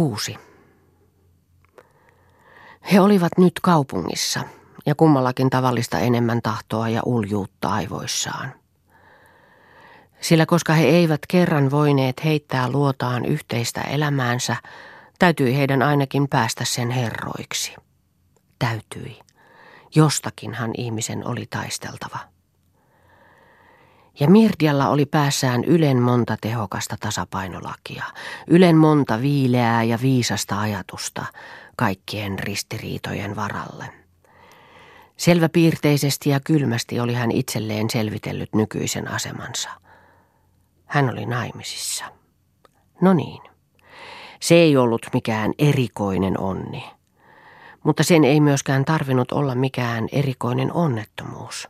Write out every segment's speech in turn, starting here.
kuusi. He olivat nyt kaupungissa ja kummallakin tavallista enemmän tahtoa ja uljuutta aivoissaan. Sillä koska he eivät kerran voineet heittää luotaan yhteistä elämäänsä, täytyi heidän ainakin päästä sen herroiksi. Täytyi. Jostakinhan ihmisen oli taisteltava. Ja Mirdialla oli päässään ylen monta tehokasta tasapainolakia, ylen monta viileää ja viisasta ajatusta kaikkien ristiriitojen varalle. Selväpiirteisesti ja kylmästi oli hän itselleen selvitellyt nykyisen asemansa. Hän oli naimisissa. No niin. Se ei ollut mikään erikoinen onni. Mutta sen ei myöskään tarvinnut olla mikään erikoinen onnettomuus.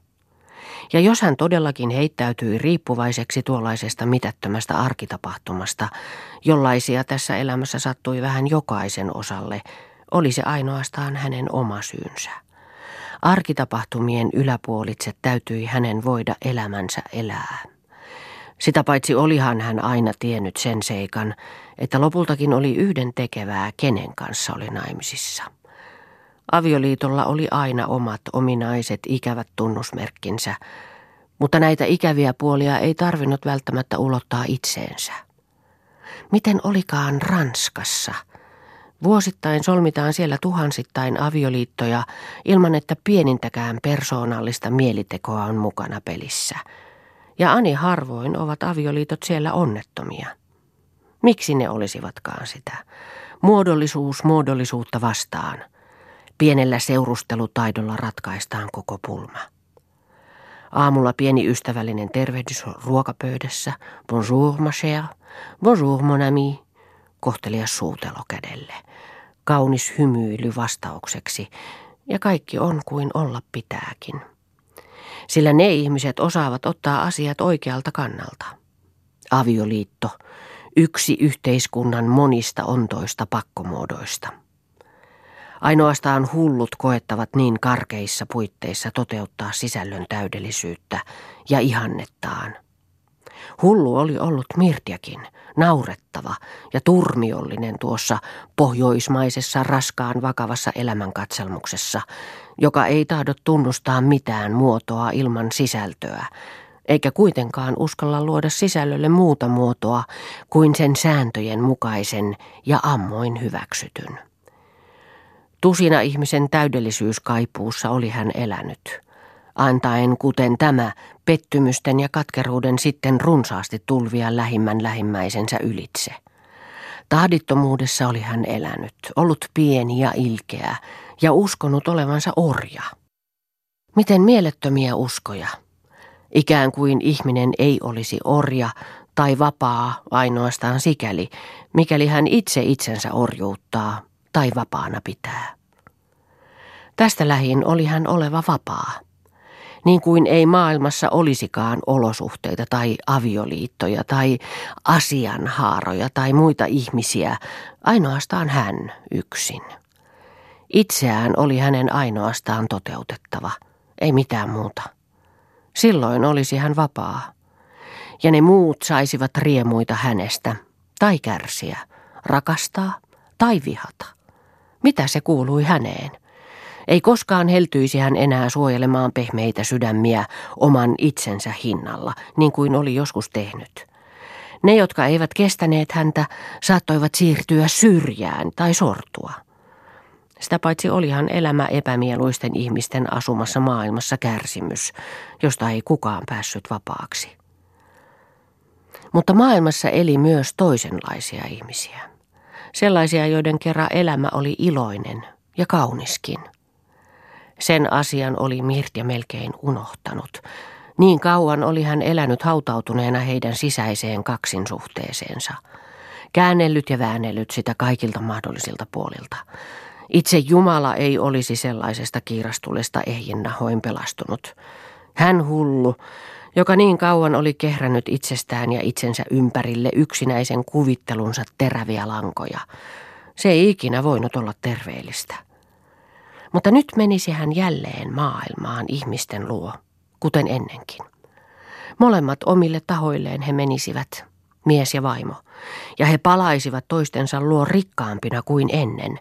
Ja jos hän todellakin heittäytyi riippuvaiseksi tuollaisesta mitättömästä arkitapahtumasta, jollaisia tässä elämässä sattui vähän jokaisen osalle, oli se ainoastaan hänen oma syynsä. Arkitapahtumien yläpuolitse täytyi hänen voida elämänsä elää. Sitä paitsi olihan hän aina tiennyt sen seikan, että lopultakin oli yhden tekevää, kenen kanssa oli naimisissa. Avioliitolla oli aina omat ominaiset ikävät tunnusmerkkinsä, mutta näitä ikäviä puolia ei tarvinnut välttämättä ulottaa itseensä. Miten olikaan Ranskassa? Vuosittain solmitaan siellä tuhansittain avioliittoja ilman, että pienintäkään persoonallista mielitekoa on mukana pelissä. Ja ani harvoin ovat avioliitot siellä onnettomia. Miksi ne olisivatkaan sitä? Muodollisuus muodollisuutta vastaan – Pienellä seurustelutaidolla ratkaistaan koko pulma. Aamulla pieni ystävällinen tervehdys ruokapöydässä. Bonjour, ma chère. Bonjour, mon ami. Kohtelias suutelo kädelle. Kaunis hymyily vastaukseksi. Ja kaikki on kuin olla pitääkin. Sillä ne ihmiset osaavat ottaa asiat oikealta kannalta. Avioliitto. Yksi yhteiskunnan monista ontoista pakkomuodoista. Ainoastaan hullut koettavat niin karkeissa puitteissa toteuttaa sisällön täydellisyyttä ja ihannettaan. Hullu oli ollut Mirtiakin, naurettava ja turmiollinen tuossa pohjoismaisessa raskaan vakavassa elämänkatselmuksessa, joka ei tahdo tunnustaa mitään muotoa ilman sisältöä, eikä kuitenkaan uskalla luoda sisällölle muuta muotoa kuin sen sääntöjen mukaisen ja ammoin hyväksytyn. Tusina ihmisen täydellisyyskaipuussa oli hän elänyt, antaen kuten tämä pettymysten ja katkeruuden sitten runsaasti tulvia lähimmän lähimmäisensä ylitse. Tahdittomuudessa oli hän elänyt, ollut pieni ja ilkeä ja uskonut olevansa orja. Miten mielettömiä uskoja. Ikään kuin ihminen ei olisi orja tai vapaa ainoastaan sikäli, mikäli hän itse itsensä orjuuttaa tai vapaana pitää. Tästä lähin oli hän oleva vapaa. Niin kuin ei maailmassa olisikaan olosuhteita tai avioliittoja tai asianhaaroja tai muita ihmisiä, ainoastaan hän yksin. Itseään oli hänen ainoastaan toteutettava, ei mitään muuta. Silloin olisi hän vapaa. Ja ne muut saisivat riemuita hänestä, tai kärsiä, rakastaa tai vihata. Mitä se kuului häneen? Ei koskaan heltyisi hän enää suojelemaan pehmeitä sydämiä oman itsensä hinnalla, niin kuin oli joskus tehnyt. Ne, jotka eivät kestäneet häntä, saattoivat siirtyä syrjään tai sortua. Sitä paitsi olihan elämä epämieluisten ihmisten asumassa maailmassa kärsimys, josta ei kukaan päässyt vapaaksi. Mutta maailmassa eli myös toisenlaisia ihmisiä. Sellaisia, joiden kerran elämä oli iloinen ja kauniskin. Sen asian oli Mirtja melkein unohtanut. Niin kauan oli hän elänyt hautautuneena heidän sisäiseen kaksinsuhteeseensa. Käännellyt ja väännellyt sitä kaikilta mahdollisilta puolilta. Itse Jumala ei olisi sellaisesta kiirastulesta ehjinnahoin pelastunut. Hän hullu, joka niin kauan oli kehrännyt itsestään ja itsensä ympärille yksinäisen kuvittelunsa teräviä lankoja. Se ei ikinä voinut olla terveellistä. Mutta nyt menisi hän jälleen maailmaan ihmisten luo, kuten ennenkin. Molemmat omille tahoilleen he menisivät, mies ja vaimo, ja he palaisivat toistensa luo rikkaampina kuin ennen,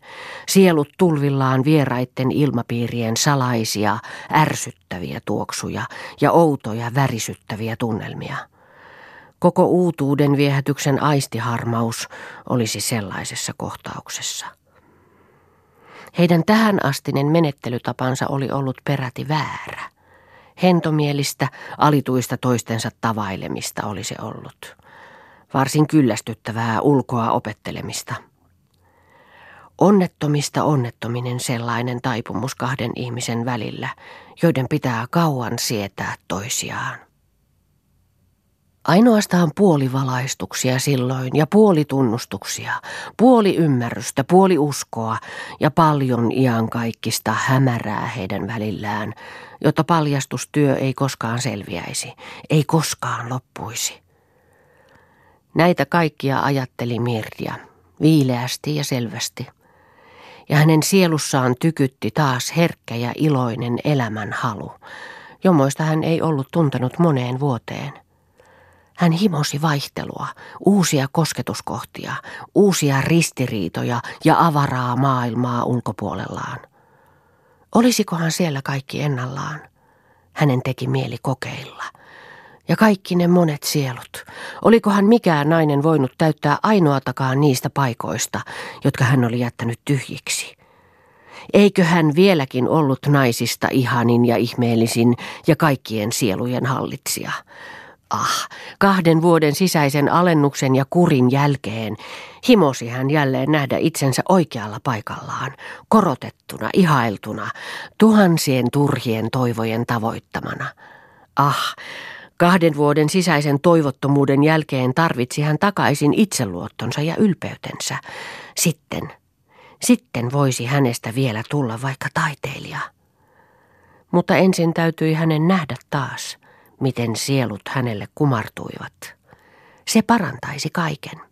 sielut tulvillaan vieraitten ilmapiirien salaisia, ärsyttäviä tuoksuja ja outoja värisyttäviä tunnelmia. Koko uutuuden viehätyksen aistiharmaus olisi sellaisessa kohtauksessa. Heidän tähänastinen menettelytapansa oli ollut peräti väärä. Hentomielistä, alituista toistensa tavailemista oli se ollut. Varsin kyllästyttävää ulkoa opettelemista. Onnettomista onnettominen sellainen taipumus kahden ihmisen välillä, joiden pitää kauan sietää toisiaan. Ainoastaan puolivalaistuksia silloin ja puolitunnustuksia, puoli ymmärrystä, puoli uskoa ja paljon iankaikkista hämärää heidän välillään, jotta paljastustyö ei koskaan selviäisi, ei koskaan loppuisi. Näitä kaikkia ajatteli Mirja, viileästi ja selvästi. Ja hänen sielussaan tykytti taas herkkä ja iloinen elämän halu, jomoista hän ei ollut tuntenut moneen vuoteen – hän himosi vaihtelua, uusia kosketuskohtia, uusia ristiriitoja ja avaraa maailmaa ulkopuolellaan. Olisikohan siellä kaikki ennallaan? Hänen teki mieli kokeilla. Ja kaikki ne monet sielut. Olikohan mikään nainen voinut täyttää ainoatakaan niistä paikoista, jotka hän oli jättänyt tyhjiksi? Eikö hän vieläkin ollut naisista ihanin ja ihmeellisin ja kaikkien sielujen hallitsija? Ah, kahden vuoden sisäisen alennuksen ja kurin jälkeen himosi hän jälleen nähdä itsensä oikealla paikallaan, korotettuna, ihailtuna, tuhansien turhien toivojen tavoittamana. Ah, kahden vuoden sisäisen toivottomuuden jälkeen tarvitsi hän takaisin itseluottonsa ja ylpeytensä. Sitten, sitten voisi hänestä vielä tulla vaikka taiteilija. Mutta ensin täytyi hänen nähdä taas – miten sielut hänelle kumartuivat. Se parantaisi kaiken.